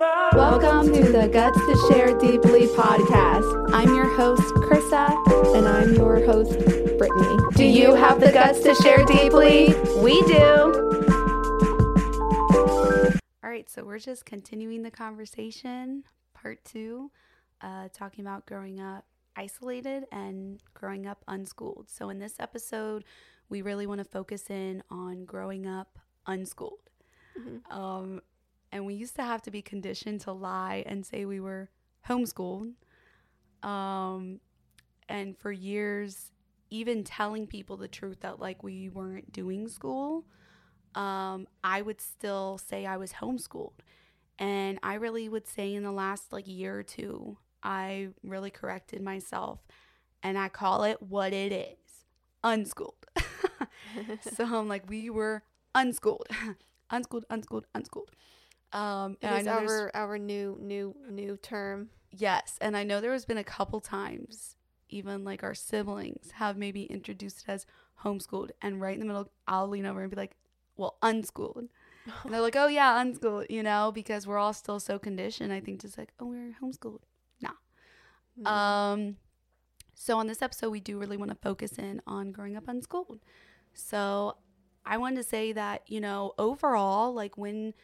Welcome to the Guts to Share Deeply podcast. I'm your host, Carissa. And I'm your host, Brittany. Do you have the guts to share deeply? We do. All right, so we're just continuing the conversation, part two, uh, talking about growing up isolated and growing up unschooled. So, in this episode, we really want to focus in on growing up unschooled. Um, and we used to have to be conditioned to lie and say we were homeschooled. Um, and for years, even telling people the truth that like we weren't doing school, um, I would still say I was homeschooled. And I really would say in the last like year or two, I really corrected myself and I call it what it is unschooled. so I'm like, we were unschooled, unschooled, unschooled, unschooled. Um, It is our our new new new term. Yes, and I know there has been a couple times, even like our siblings have maybe introduced it as homeschooled, and right in the middle, I'll lean over and be like, "Well, unschooled," and they're like, "Oh yeah, unschooled," you know, because we're all still so conditioned. I think just like, "Oh, we're homeschooled." Mm. Um, so on this episode, we do really want to focus in on growing up unschooled. So I wanted to say that you know overall, like when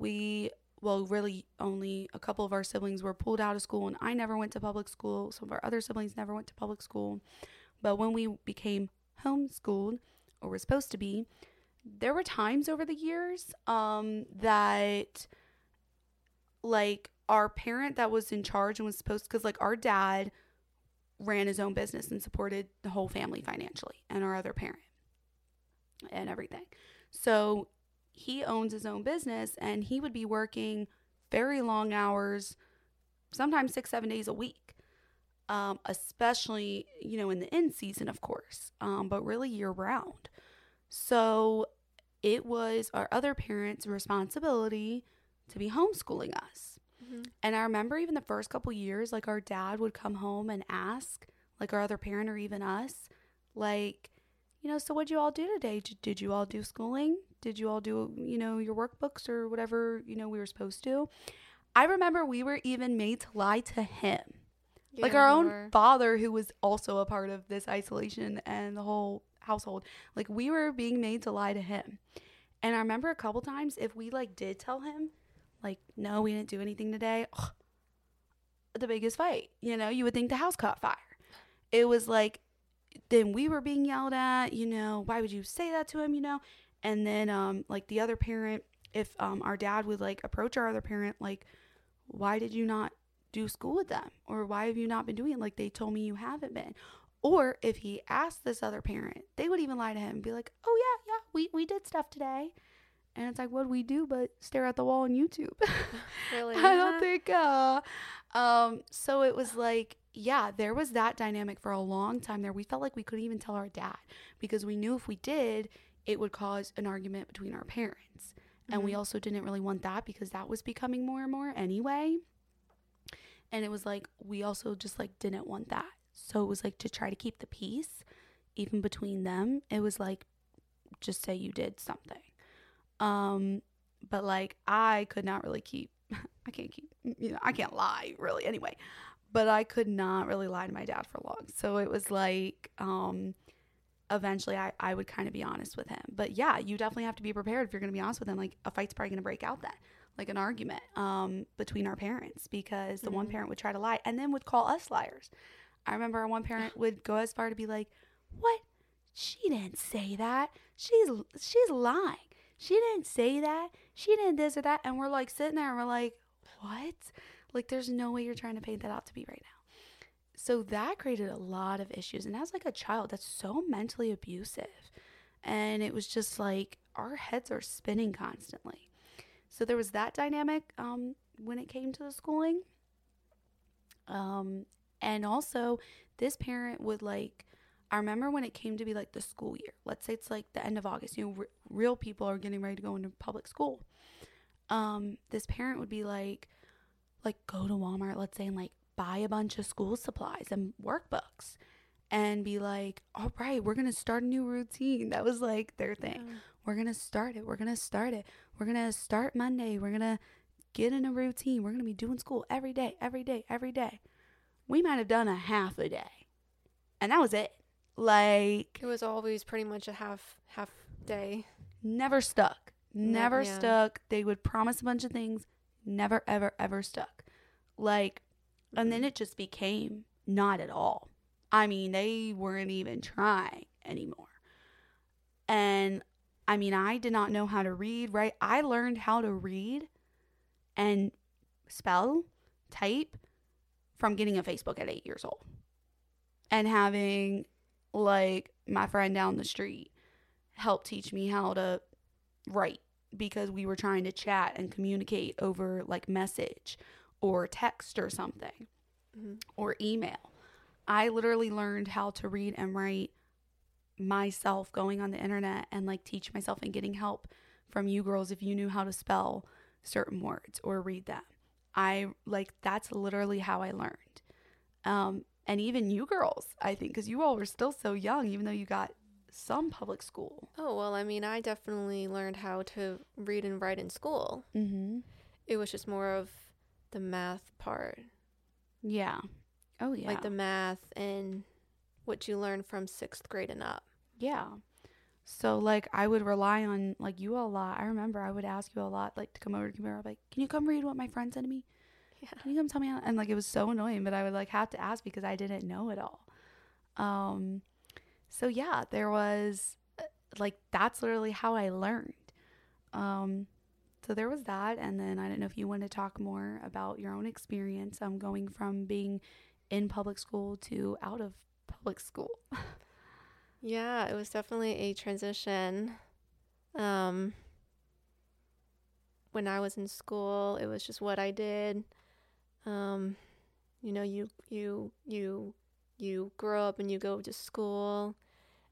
we well, really only a couple of our siblings were pulled out of school, and I never went to public school. Some of our other siblings never went to public school. But when we became homeschooled, or were supposed to be, there were times over the years um, that, like, our parent that was in charge and was supposed, because like our dad ran his own business and supported the whole family financially, and our other parent, and everything. So he owns his own business and he would be working very long hours, sometimes six, seven days a week. Um, especially, you know, in the end season, of course, um, but really year round. So it was our other parents' responsibility to be homeschooling us. Mhm. And I remember even the first couple years, like our dad would come home and ask, like our other parent or even us, like, you know, so what'd you all do today? Did, you all do schooling? Did you all do, you know, your workbooks or whatever, you know, we were supposed to? I remember we were even made to lie to him. You like our own father, who was also a part of this isolation and the whole household. Like we were being made to lie to him. And I remember a couple times if we like did tell him, like, no, we didn't do anything today, ugh, the biggest fight. You know, you would think the house caught fire. It was like, then we were being yelled at, you know, why would you say that to him, you know? And then, um, like the other parent, if um, our dad would like approach our other parent, like, why did you not do school with them? Or why have you not been doing it? Like they told me you haven't been. Or if he asked this other parent, they would even lie to him and be like, oh, yeah, yeah, we, we did stuff today. And it's like, what do we do but stare at the wall on YouTube? Really? I don't think. Uh, um, so it was like, yeah, there was that dynamic for a long time there. We felt like we couldn't even tell our dad because we knew if we did, it would cause an argument between our parents. And we Mhm. also didn't really want that because that was becoming more and more anyway. And it was like, we also just like didn't want that. So it was like to try to keep the peace even between them. It was like, just say you did something. Um, but like I could not really keep I can't keep you know, I can't lie really anyway. But I could not really lie to my dad for long. So it was like um eventually I, I would kind of be honest with him. But yeah, you definitely have to be prepared if you're gonna be honest with him. Like a fight's probably gonna break out then. Like an argument um between our parents because the one Mhm. parent would try to lie and then would call us liars. I remember our one parent would go as far to be like, What? She didn't say that. She's she's lying. She didn't say that. She didn't this or that. And we're like sitting there and we're like, what? Like, there's no way you're trying to paint that out to be right now. So that created a lot of issues. And as like a child, that's so mentally abusive. And it was just like our heads are spinning constantly. So there was that dynamic um, when it came to the schooling. Um, and also, this parent would like, I remember when it came to be like the school year. Let's say it's like the end of August. You know, r- real people are getting ready to go into public school. Um, this parent would be like, like go to Walmart, let's say, and like buy a bunch of school supplies and workbooks, and be like, all right, we're gonna start a new routine. That was like their thing. We're gonna start it. We're gonna start it. We're gonna start Monday. We're gonna get in a routine. We're going to be doing school every day, every day, every day. We might have done a half a day. And that was it. Like It was always pretty much a half half day. never stuck. Ne- Never yeah. stuck. They would promise a bunch of things, never ever ever stuck. Like and then mm-hmm. it just became not at all. I mean, they weren't even trying anymore. And I mean, I did not know how to read, right? I learned how to read and spell, type from getting a Facebook at eight years old and having like my friend down the street help teach me how to write because we were trying to chat and communicate over like message or text or something Mhm. or email. I literally learned how to read and write myself going on the internet and like teach myself and getting help from you girls if you knew how to spell certain words or read them. I like that's literally how I learned. Um and even you girls, I think cuz you all were still so young even though you got some public school. Oh well, I mean, I definitely learned how to read and write in school. Mhm. It was just more of the math part, Yeah. Oh yeah. like the math and what you learn from sixth grade and up. Yeah. So like I would rely on like you a lot. I remember I would ask you a lot like to come over to computer. I'd like, can you come read what my friend said to me? Yeah. Can you come tell me? How? And like it was so annoying, but I would like have to ask because I didn't know it all. Um, so yeah, there was uh, like that's literally how I learned. Um, so there was that, and then I don't know if you want to talk more about your own experience. Um, going from being in public school to out of public school. Yeah, it was definitely a transition. Um, when I was in school, it was just what I did. Um, you know, you you you you grow up and you go to school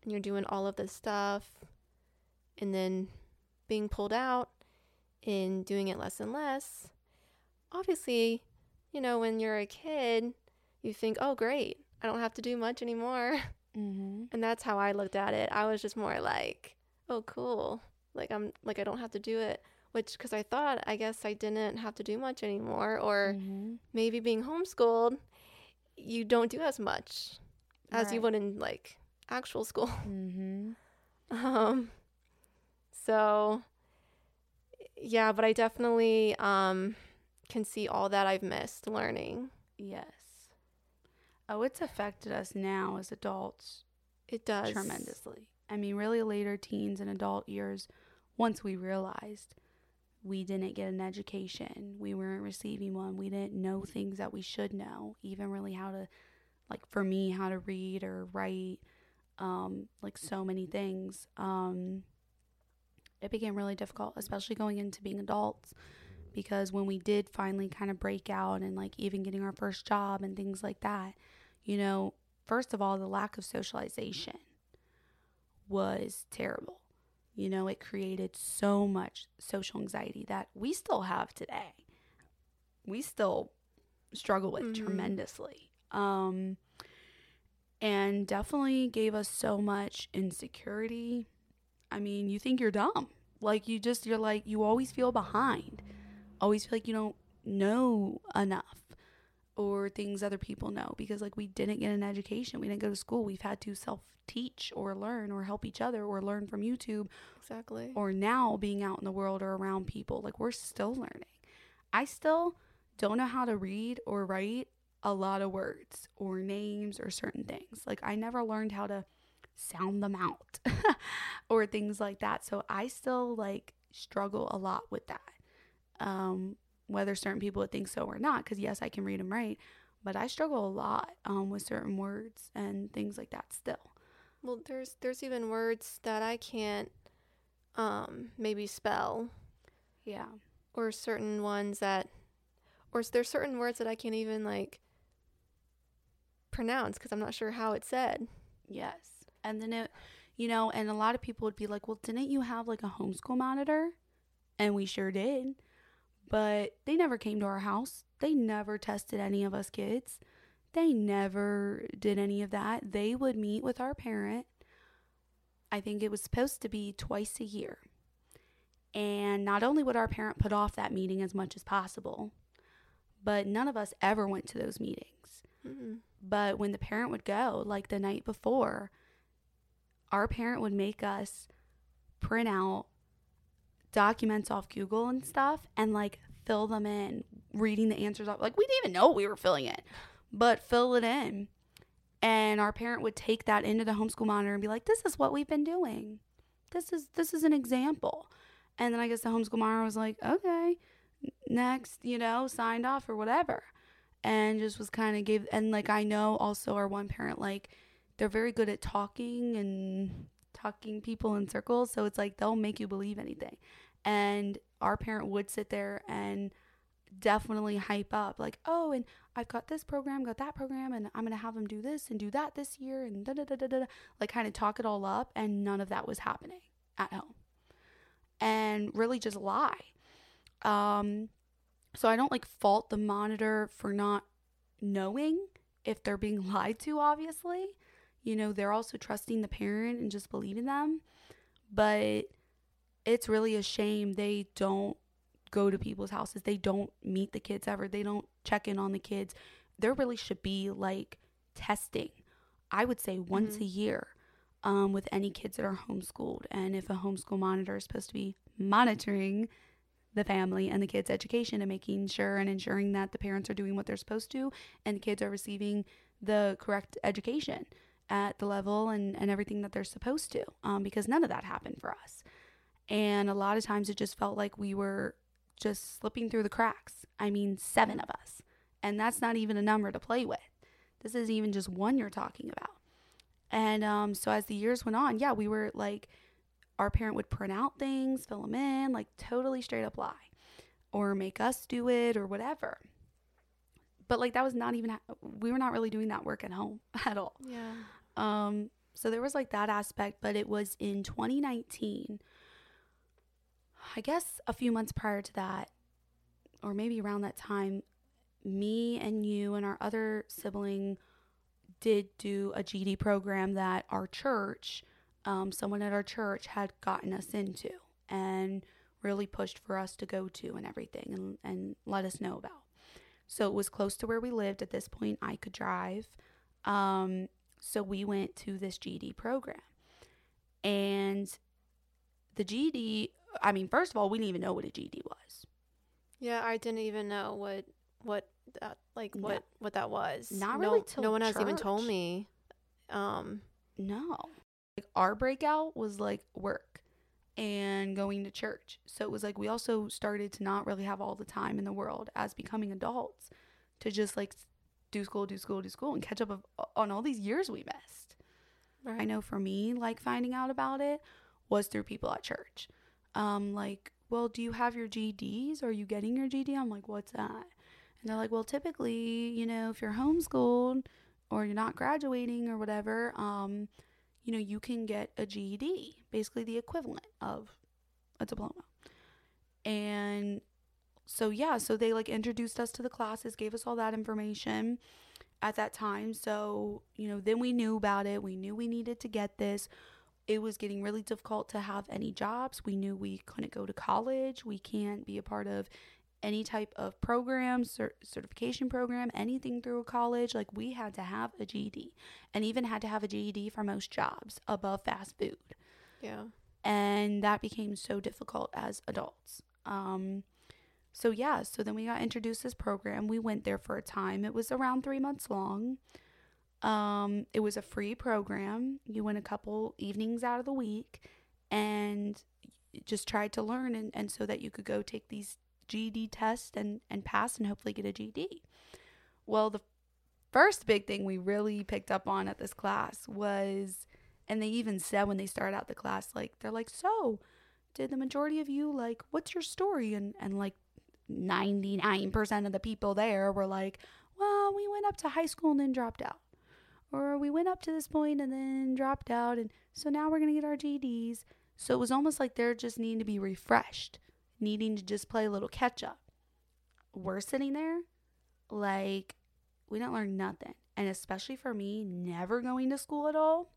and you're doing all of this stuff and then being pulled out and doing it less and less. Obviously, you know, when you're a kid, you think, "Oh, great. I don't have to do much anymore." Mm-hmm. And that's how I looked at it. I was just more like, "Oh, cool. Like I'm like I don't have to do it." Which cuz I thought I guess I didn't have to do much anymore or Mm-hmm. maybe being homeschooled, you don't do as much as you would in like actual school. Mm-hmm. Um so yeah, but I definitely um can see all that I've missed learning. Yes. Oh, it's affected us now as adults It does tremendously. I mean, really later teens and adult years, once we realized we didn't get an education, we weren't receiving one, we didn't know things that we should know, even really how to, like for me, how to read or write, um, like so many things. Um, it became really difficult, especially going into being adults, because when we did finally kind of break out and like even getting our first job and things like that, you know, first of all, the lack of socialization was terrible. You know, it created so much social anxiety that we still have today. We still struggle with Mhm. tremendously. Um, and definitely gave us so much insecurity. I mean, you think you're dumb. Like, you just, you're like, you always feel behind, always feel like you don't know enough or things other people know because like we didn't get an education we didn't go to school we've had to self teach or learn or help each other or learn from youtube Exactly. or now being out in the world or around people like we're still learning. I still don't know how to read or write a lot of words or names or certain things. Like i never learned how to sound them out or things like that. So i still like struggle a lot with that. Um whether certain people would think so or not because yes i can read and write but i struggle a lot um, with certain words and things like that still Well, there's there's even words that I can't um maybe spell yeah or certain ones that or there's certain words that I can't even like pronounce cuz I'm not sure how it's said. Yes. And then it, you know, and a lot of people would be like, well, didn't you have like a homeschool monitor? And we sure did. But they never came to our house. They never tested any of us kids. They never did any of that. They would meet with our parent. I think it was supposed to be twice a year. And not only would our parent put off that meeting as much as possible, but none of us ever went to those meetings. Mm-mm. But when the parent would go, like the night before, our parent would make us print out documents off Google and stuff and like fill them in, reading the answers off. Like we didn't even know we were filling it, but fill it in. And our parent would take that into the homeschool monitor and be like, "This is what we've been doing. This is this is an example." And then I guess the homeschool monitor was like, "Okay, next," you know, signed off or whatever and just was kind of gave and like I know also our one parent like they're very good at talking and talking people in circles so it's like they'll make you believe anything. And our parent would sit there and definitely hype up like oh and I've got this program got that program and I'm gonna have them do this and do that this year and da da da da da like kind of talk it all up and none of that was happening at home. And really just lie. Um so I don't like fault the monitor for not knowing if they're being lied to, obviously. You know, they're also trusting the parent and just believing them. But it's really a shame they don't go to people's houses. They don't meet the kids ever. They don't check in on the kids. There really should be like testing, I would say once Mhm. a year um, with any kids that are homeschooled. And if a homeschool monitor is supposed to be monitoring the family and the kids' education and making sure and ensuring that the parents are doing what they're supposed to and the kids are receiving the correct education at the level and, and everything that they're supposed to um, because none of that happened for us. And a lot of times it just felt like we were just slipping through the cracks. I mean, seven of us. And that's not even a number to play with. This is even just one you're talking about. And um, so as the years went on, yeah, we were like, our parent would print out things, fill them in, like totally straight up lie, or make us do it or whatever. But like that was not even, we were not really doing that work at home at all. Yeah. Um, so there was like that aspect, but it was in 2019. I guess a few months prior to that, or maybe around that time, me and you and our other sibling did do a GED program that our church, um, someone at our church had gotten us into and really pushed for us to go to and everything and, and let us know about. So it was close to where we lived at this point. I could drive. Um, so we went to this GED program. And the GED, I mean, first of all, we didn't even know what a GED was. Yeah, I didn't even know what what that like No. what what that was. Not no, really no one has even told me. Um, No. Like our breakout was like work and going to church. So it was like we also started to not really have all the time in the world as becoming adults to just like do school, do school, do school and catch up of, on all these years we missed. I know for me, like finding out about it was through people at church. Um, like, well, do you have your GEDs? Are you getting your GED? I'm like, what's that? And they're like, well, typically, you know, if you're homeschooled or you're not graduating or whatever, um, you know, you can get a GED, basically the equivalent of a diploma. And so, yeah, so they like introduced us to the classes, gave us all that information at that time. So, you know, then we knew about it. We knew we needed to get this. It was getting really difficult to have any jobs. We knew we couldn't go to college. We can't be a part of any type of program, cer- certification program, anything through a college. Like we had to have a GED and even had to have a GED for most jobs above fast food Yeah. and that became so difficult as adults. Um, so yeah, so then we got introduced to this program. We went there for a time. It was around three months long. Um, it was a free program. You went a couple evenings out of the week and just tried to learn and, and so that you could go take these GED tests and, and pass and hopefully get a GED. Well, the first big thing we really picked up on at this class was and they even said when they started out the class like they're like so did the majority of you like what's your story and and like 99% of the people there were like well we went up to high school and then dropped out. Or we went up to this point and then dropped out and so now we're going to get our GEDs so it was almost like they're just needing to be refreshed needing to just play a little catch up we're sitting there like we didn't learn nothing. And especially for me never going to school at all.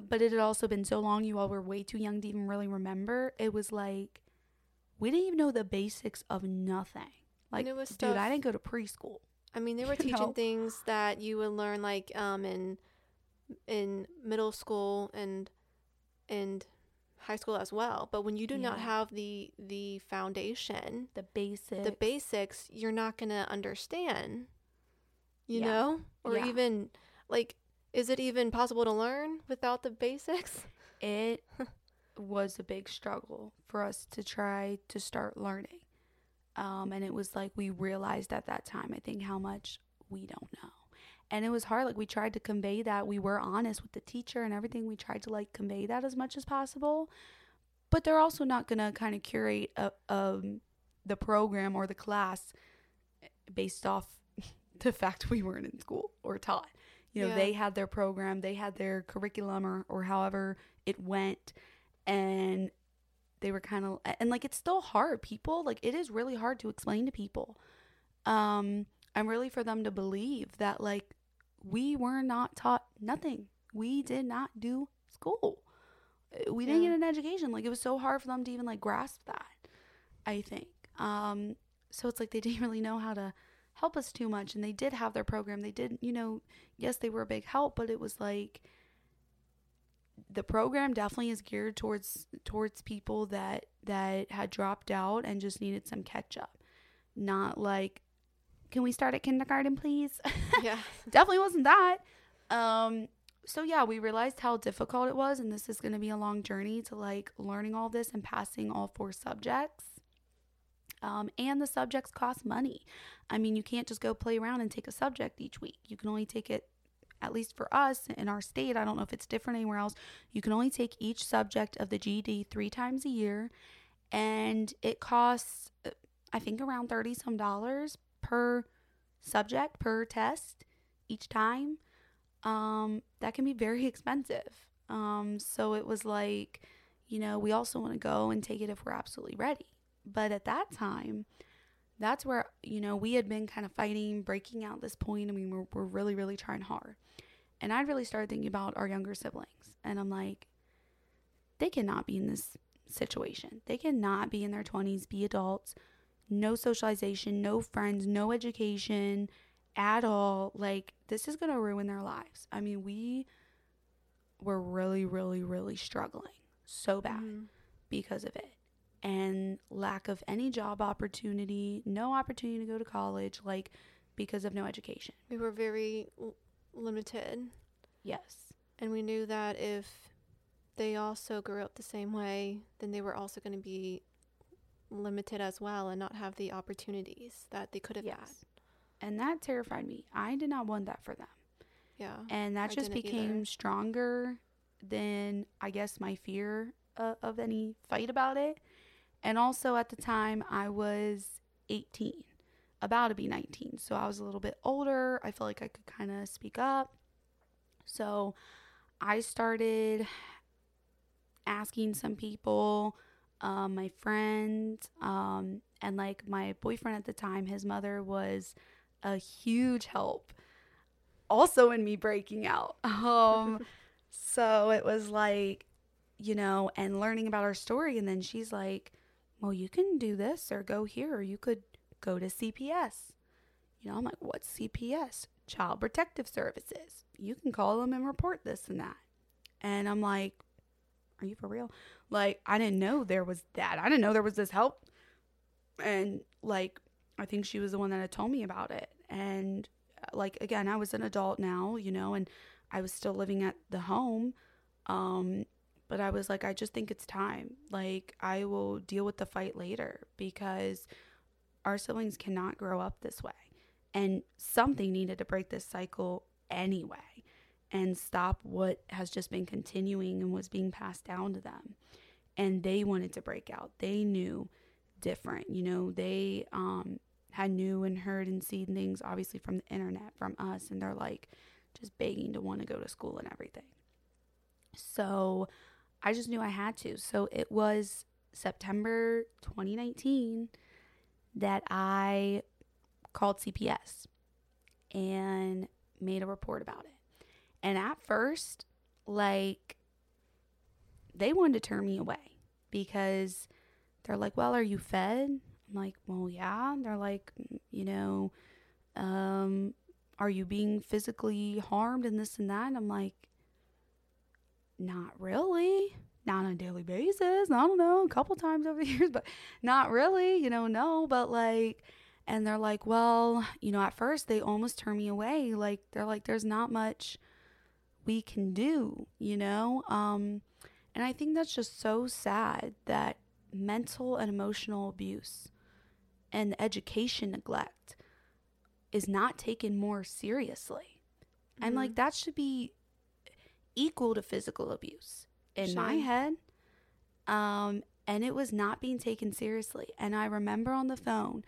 But it had also been so long you all were way too young to even really remember. It was like we didn't even know the basics of nothing. Like, dude, stuff- I didn't go to preschool. I mean, they were teaching know? things that you would learn like um in in middle school and and high school as well. But when you do not have the the foundation, The basics. the basics, you're not going to understand. You Yeah. know? Or Yeah. even like is it even possible to learn without the basics? it was a big struggle for us to try to start learning. Um, and it was like we realized at that time, I think, how much we don't know. And it was hard. Like we tried to convey that. We were honest with the teacher and everything. We tried to like convey that as much as possible. But they're also not going to kind of curate a, um, the program or the class based off the fact we weren't in school or taught. You know, Yeah. they had their program, they had their curriculum or, or however it went. And they were kind of, and like it's still hard. People, like it is really hard to explain to people. Um, and really for them to believe that like we were not taught nothing. We did not do school. Uh, We didn't Yeah. get an education. Like it was so hard for them to even like grasp that. I think. Um, so it's like they didn't really know how to help us too much, and they did have their program. They did, you know, yes, they were a big help, but it was like the program definitely is geared towards towards people that that had dropped out and just needed some catch up. Not like, can we start at kindergarten, please? yeah. definitely wasn't that. Um, so yeah, we realized how difficult it was, and this is going to be a long journey to like learning all this and passing all four subjects. Um, and the subjects cost money. I mean, you can't just go play around and take a subject each week. You can only take it, at least for us in our state. I don't know if it's different anywhere else. You can only take each subject of the GED three times a year, and it costs, I think, around thirty some dollars per subject per test each time. Um, that can be very expensive. Um, so it was like, you know, we also want to go and take it if we're absolutely ready. But at that time, that's where, you know, we had been kind of fighting, breaking out this point. I mean, we're, we're really, really trying hard. And I'd really started thinking about our younger siblings. And I'm like, they cannot be in this situation. They cannot be in their 20s, be adults, no socialization, no friends, no education at all. Like, this is going to ruin their lives. I mean, we were really, really, really struggling so bad Mhm. because of it. And lack of any job opportunity, no opportunity to go to college, like because of no education. We were very l- limited. Yes. And we knew that if they also grew up the same way, then they were also going to be limited as well and not have the opportunities that they could have had. And that terrified me. I did not want that for them. Yeah. And that I just became either. stronger than, I guess, my fear uh, of any fight about it. And also at the time, I was 18, about to be 19. So I was a little bit older. I felt like I could kind of speak up. So I started asking some people, um, my friends, um, and like my boyfriend at the time, his mother was a huge help also in me breaking out. Um, so it was like, you know, and learning about our story. And then she's like, well, you can do this or go here, or you could go to CPS. You know, I'm like, what's CPS? Child Protective Services. You can call them and report this and that. And I'm like, are you for real? Like, I didn't know there was that. I didn't know there was this help. And like, I think she was the one that had told me about it. And uh, like, again, I was an adult now, you know, and I was still living at the home. Um, but I was like, I just think it's time. Like, I will deal with the fight later because our siblings cannot grow up this way. And something needed to break this cycle anyway and stop what has just been continuing and was being passed down to them. And they wanted to break out. They knew different. You know, they um, had knew and heard and seen things, obviously, from the internet, from us. And they're like just begging to want to go to school and everything. So I just knew I had to. So it was September 2019 that I called CPS and made a report about it. And at first, like, they wanted to turn me away because they're like, Well, are you fed? I'm like, Well, yeah. They're like, You know, um, are you being physically harmed and this and that? And I'm like, Not really. Not on a daily basis. I don't know, a couple times over the years, but not really, you know, no. But like, and they're like, well, you know, at first they almost turn me away. Like, they're like, there's not much we can do, you know? Um, and I think that's just so sad that mental and emotional abuse and education neglect is not taken more seriously. Mm-hmm. And like, that should be equal to physical abuse in sure. my head. Um, and it was not being taken seriously. And I remember on the phone,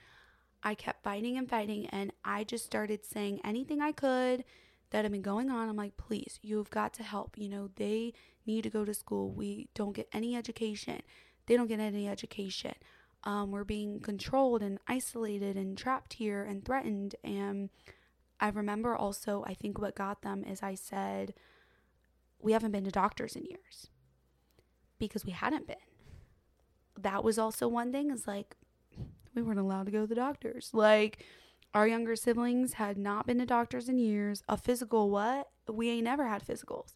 I kept fighting and fighting, and I just started saying anything I could that had been going on. I'm like, please, you've got to help. You know, they need to go to school. We don't get any education. They don't get any education. Um, we're being controlled and isolated and trapped here and threatened. And I remember also, I think what got them is I said, we haven't been to doctors in years because we hadn't been. That was also one thing is like, we weren't allowed to go to the doctors. Like, our younger siblings had not been to doctors in years. A physical, what? We ain't never had physicals.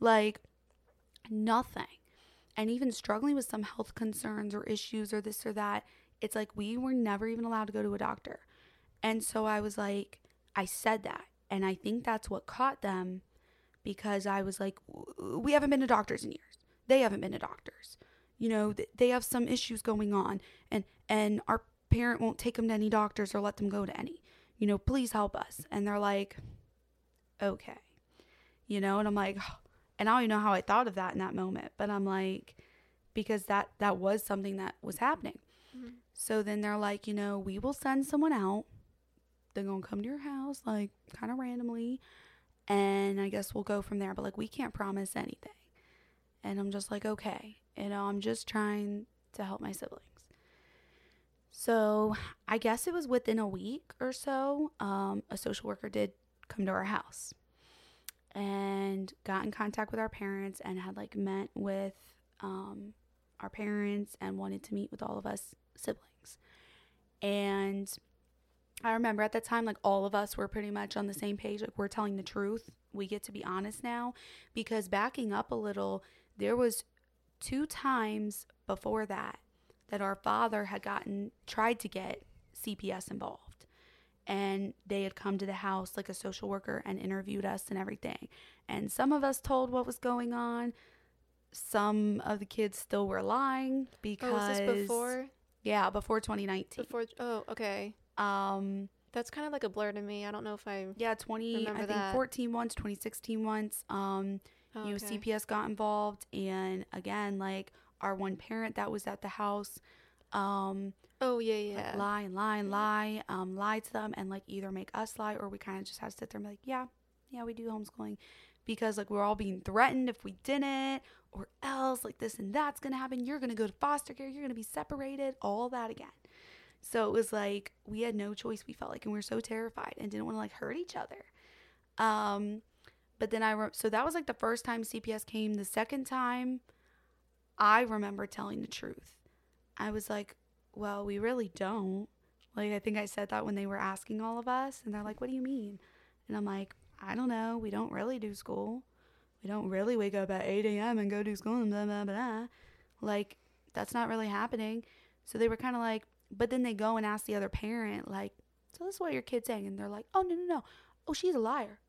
Like, nothing. And even struggling with some health concerns or issues or this or that, it's like we were never even allowed to go to a doctor. And so I was like, I said that. And I think that's what caught them because I was like, we haven't been to doctors in years. They haven't been to doctors. You know, they have some issues going on and and our parent won't take them to any doctors or let them go to any. You know, please help us. And they're like, okay. You know, and I'm like, and I don't even know how I thought of that in that moment, but I'm like, because that that was something that was happening. Mm-hmm. So then they're like, you know, we will send someone out. They're gonna come to your house, like kind of randomly, and I guess we'll go from there. But like, we can't promise anything. And I'm just like, okay, you know, I'm just trying to help my siblings. So I guess it was within a week or so, um, a social worker did come to our house and got in contact with our parents and had like met with um, our parents and wanted to meet with all of us siblings. And I remember at that time, like all of us were pretty much on the same page. Like we're telling the truth. We get to be honest now because backing up a little, there was two times before that that our father had gotten tried to get CPS involved. And they had come to the house like a social worker and interviewed us and everything. And some of us told what was going on. Some of the kids still were lying because oh, was this before? Yeah, before 2019. Before oh, okay. Um that's kind of like a blur to me. I don't know if I Yeah, 20 I think that. 14 once, 2016 once. Um oh, you know, CPS got involved and again like our one parent that was at the house um oh yeah yeah. like lie and lie and lie um lie to them and like either make us lie or we kind of just have to sit there and be like yeah yeah we do homeschooling. Because like we're all being threatened if we didn't or else like this and that's gonna happen. You're gonna go to foster care. You're gonna be separated. All that again so it was like we had no choice we felt like and we were so terrified and didn't want to like hurt each other um but then i re- so that was like the first time cps came the second time I remember telling the truth. I was like, well, we really don't. Like, I think I said that when they were asking all of us, and they're like, what do you mean? And I'm like, I don't know. We don't really do school. We don't really wake up at 8 a.m. and go do school and blah, blah, blah. Like, that's not really happening. So they were kind of like, but then they go and ask the other parent, like, so this is what your kid's saying. And they're like, oh, no, no, no. Oh, she's a liar.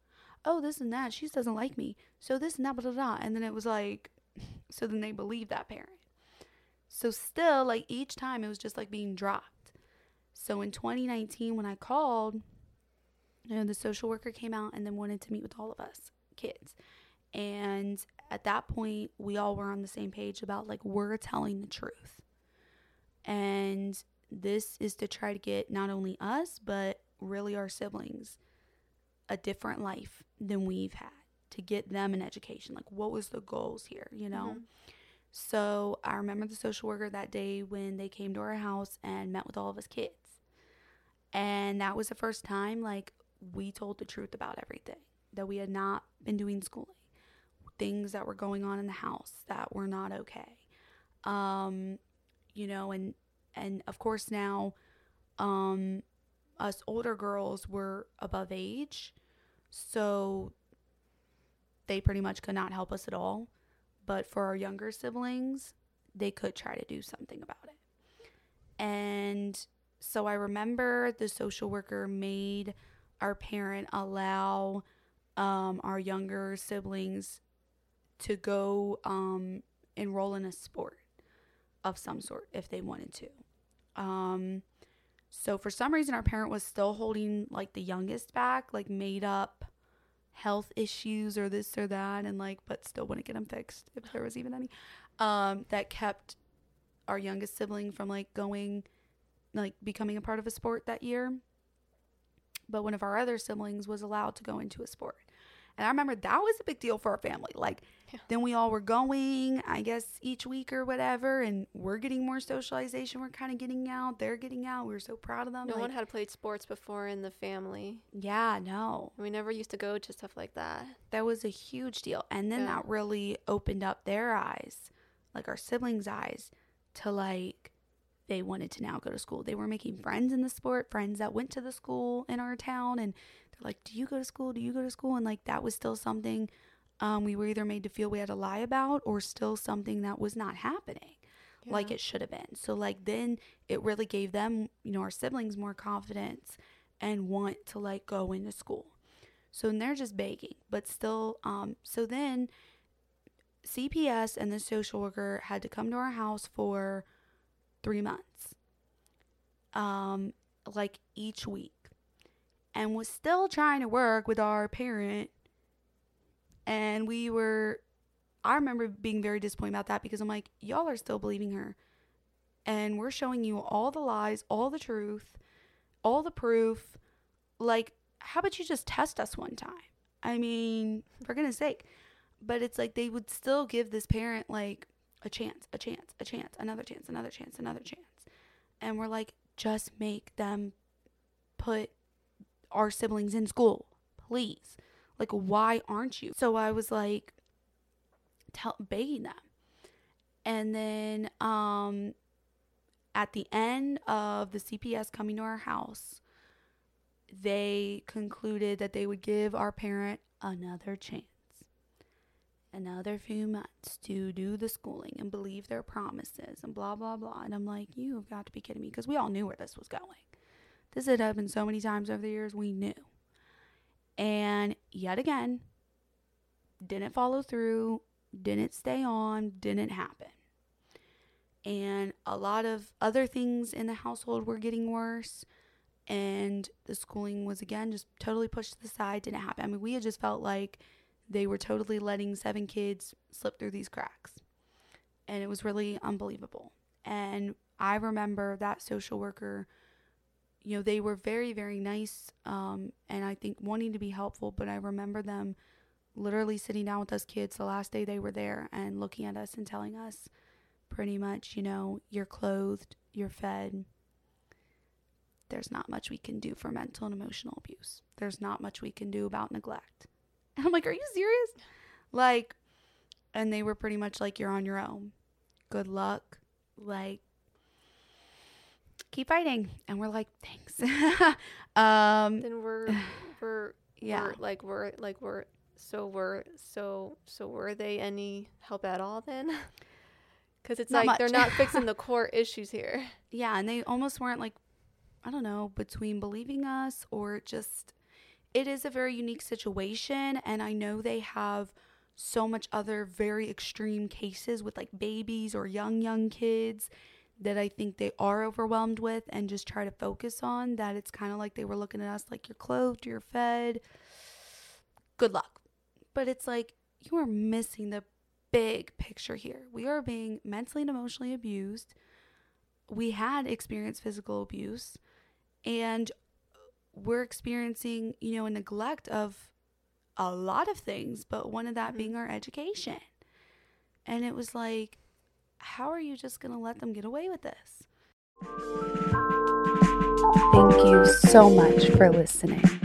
Oh, this and that. She just doesn't like me. So this and that, blah, blah, blah. And then it was like, so then they believe that parent. So still, like each time, it was just like being dropped. So in 2019, when I called, you know, the social worker came out and then wanted to meet with all of us kids. And at that point, we all were on the same page about like we're telling the truth. And this is to try to get not only us, but really our siblings a different life than we've had to get them an education. Like, what was the goals here, you know? Mm-hmm. So I remember the social worker that day when they came to our house and met with all of us kids. And that was the first time, like, we told the truth about everything that we had not been doing schooling. things that were going on in the house that were not okay. Um, you know, and and of course now um us older girls were above age. So they pretty much could not help us at all. But for our younger siblings, they could try to do something about it. And so I remember the social worker made our parent allow um, our younger siblings to go um, enroll in a sport of some sort if they wanted to. Um, so for some reason, our parent was still holding like the youngest back, like made up health issues or this or that, and like, but still wouldn't get them fixed if there was even any. Um, that kept our youngest sibling from like going, like becoming a part of a sport that year. But one of our other siblings was allowed to go into a sport. And I remember that was a big deal for our family. Like, Yeah. then we all were going, I guess, each week or whatever, and we're getting more socialization. We're kind of getting out. They're getting out. We were so proud of them. No like, one had played sports before in the family. yeah, no. We never used to go to stuff like that. That was a huge deal. And then Yeah. that really opened up their eyes, like our siblings' eyes, to like, they wanted to now go to school. They were making friends in the sport, friends that went to the school in our town. And like, Do you go to school? Do you go to school? And like, that was still something um, we were either made to feel we had to lie about or still something that was not happening like it should have been. So like then it really gave them, you know, our siblings more confidence and want to like go into school. So they're just begging, but still um so then CPS and the social worker had to come to our house for 3 months. Um like each week. And was still trying to work with our parent and we were I remember being very disappointed about that because I'm like, y'all are still believing her. And we're showing you all the lies, all the truth, all the proof. Like, how about you just test us one time? I mean, for goodness sake. But it's like they would still give this parent like a chance, a chance, a chance, another chance, another chance, another chance. And we're like, just make them put our siblings in school, please. Like, why aren't you? So I was like, tell begging them. And then um at the end of the CPS coming to our house, they concluded that they would give our parent another chance. Another few months to do the schooling and believe their promises and blah blah blah. And I'm like, you have got to be kidding me because we all knew where this was going. This had happened so many times over the years, we knew. And yet again, didn't follow through, didn't stay on, didn't happen. And a lot of other things in the household were getting worse. And the schooling was again just totally pushed to the side, didn't happen. I mean, we had just felt like they were totally letting seven kids slip through these cracks. And it was really unbelievable. And I remember that social worker, you know, they were very, very nice. Um, and I think wanting to be helpful, but I remember them literally sitting down with us kids the last day they were there and looking at us and telling us pretty much, you know, you're clothed, you're fed. There's not much we can do for mental and emotional abuse. There's not much we can do about neglect. And I'm like, are you serious? Like, and they were pretty much like, you're on your own. Good luck. Like, keep fighting. And we're like, thanks. um, Then we're we're yeah. we're, like we're like we're so we're so so were they any help at all then? Because it's Not like they're not fixing the core issues here. Yeah, and they almost weren't like, I don't know, between believing us or just, it is a very unique situation. And I know they have so much other very extreme cases with like babies or young, young kids that I think they are overwhelmed with and just try to focus on. That it's kind of like they were looking at us like you're clothed, you're fed. Good luck. But it's like you are missing the big picture here. We are being mentally and emotionally abused we had experienced physical abuse and we're experiencing, you know, a neglect of a lot of things, but one of that Mhm. being our education. And it was like, how are you just going to let them get away with this? Thank you so much for listening.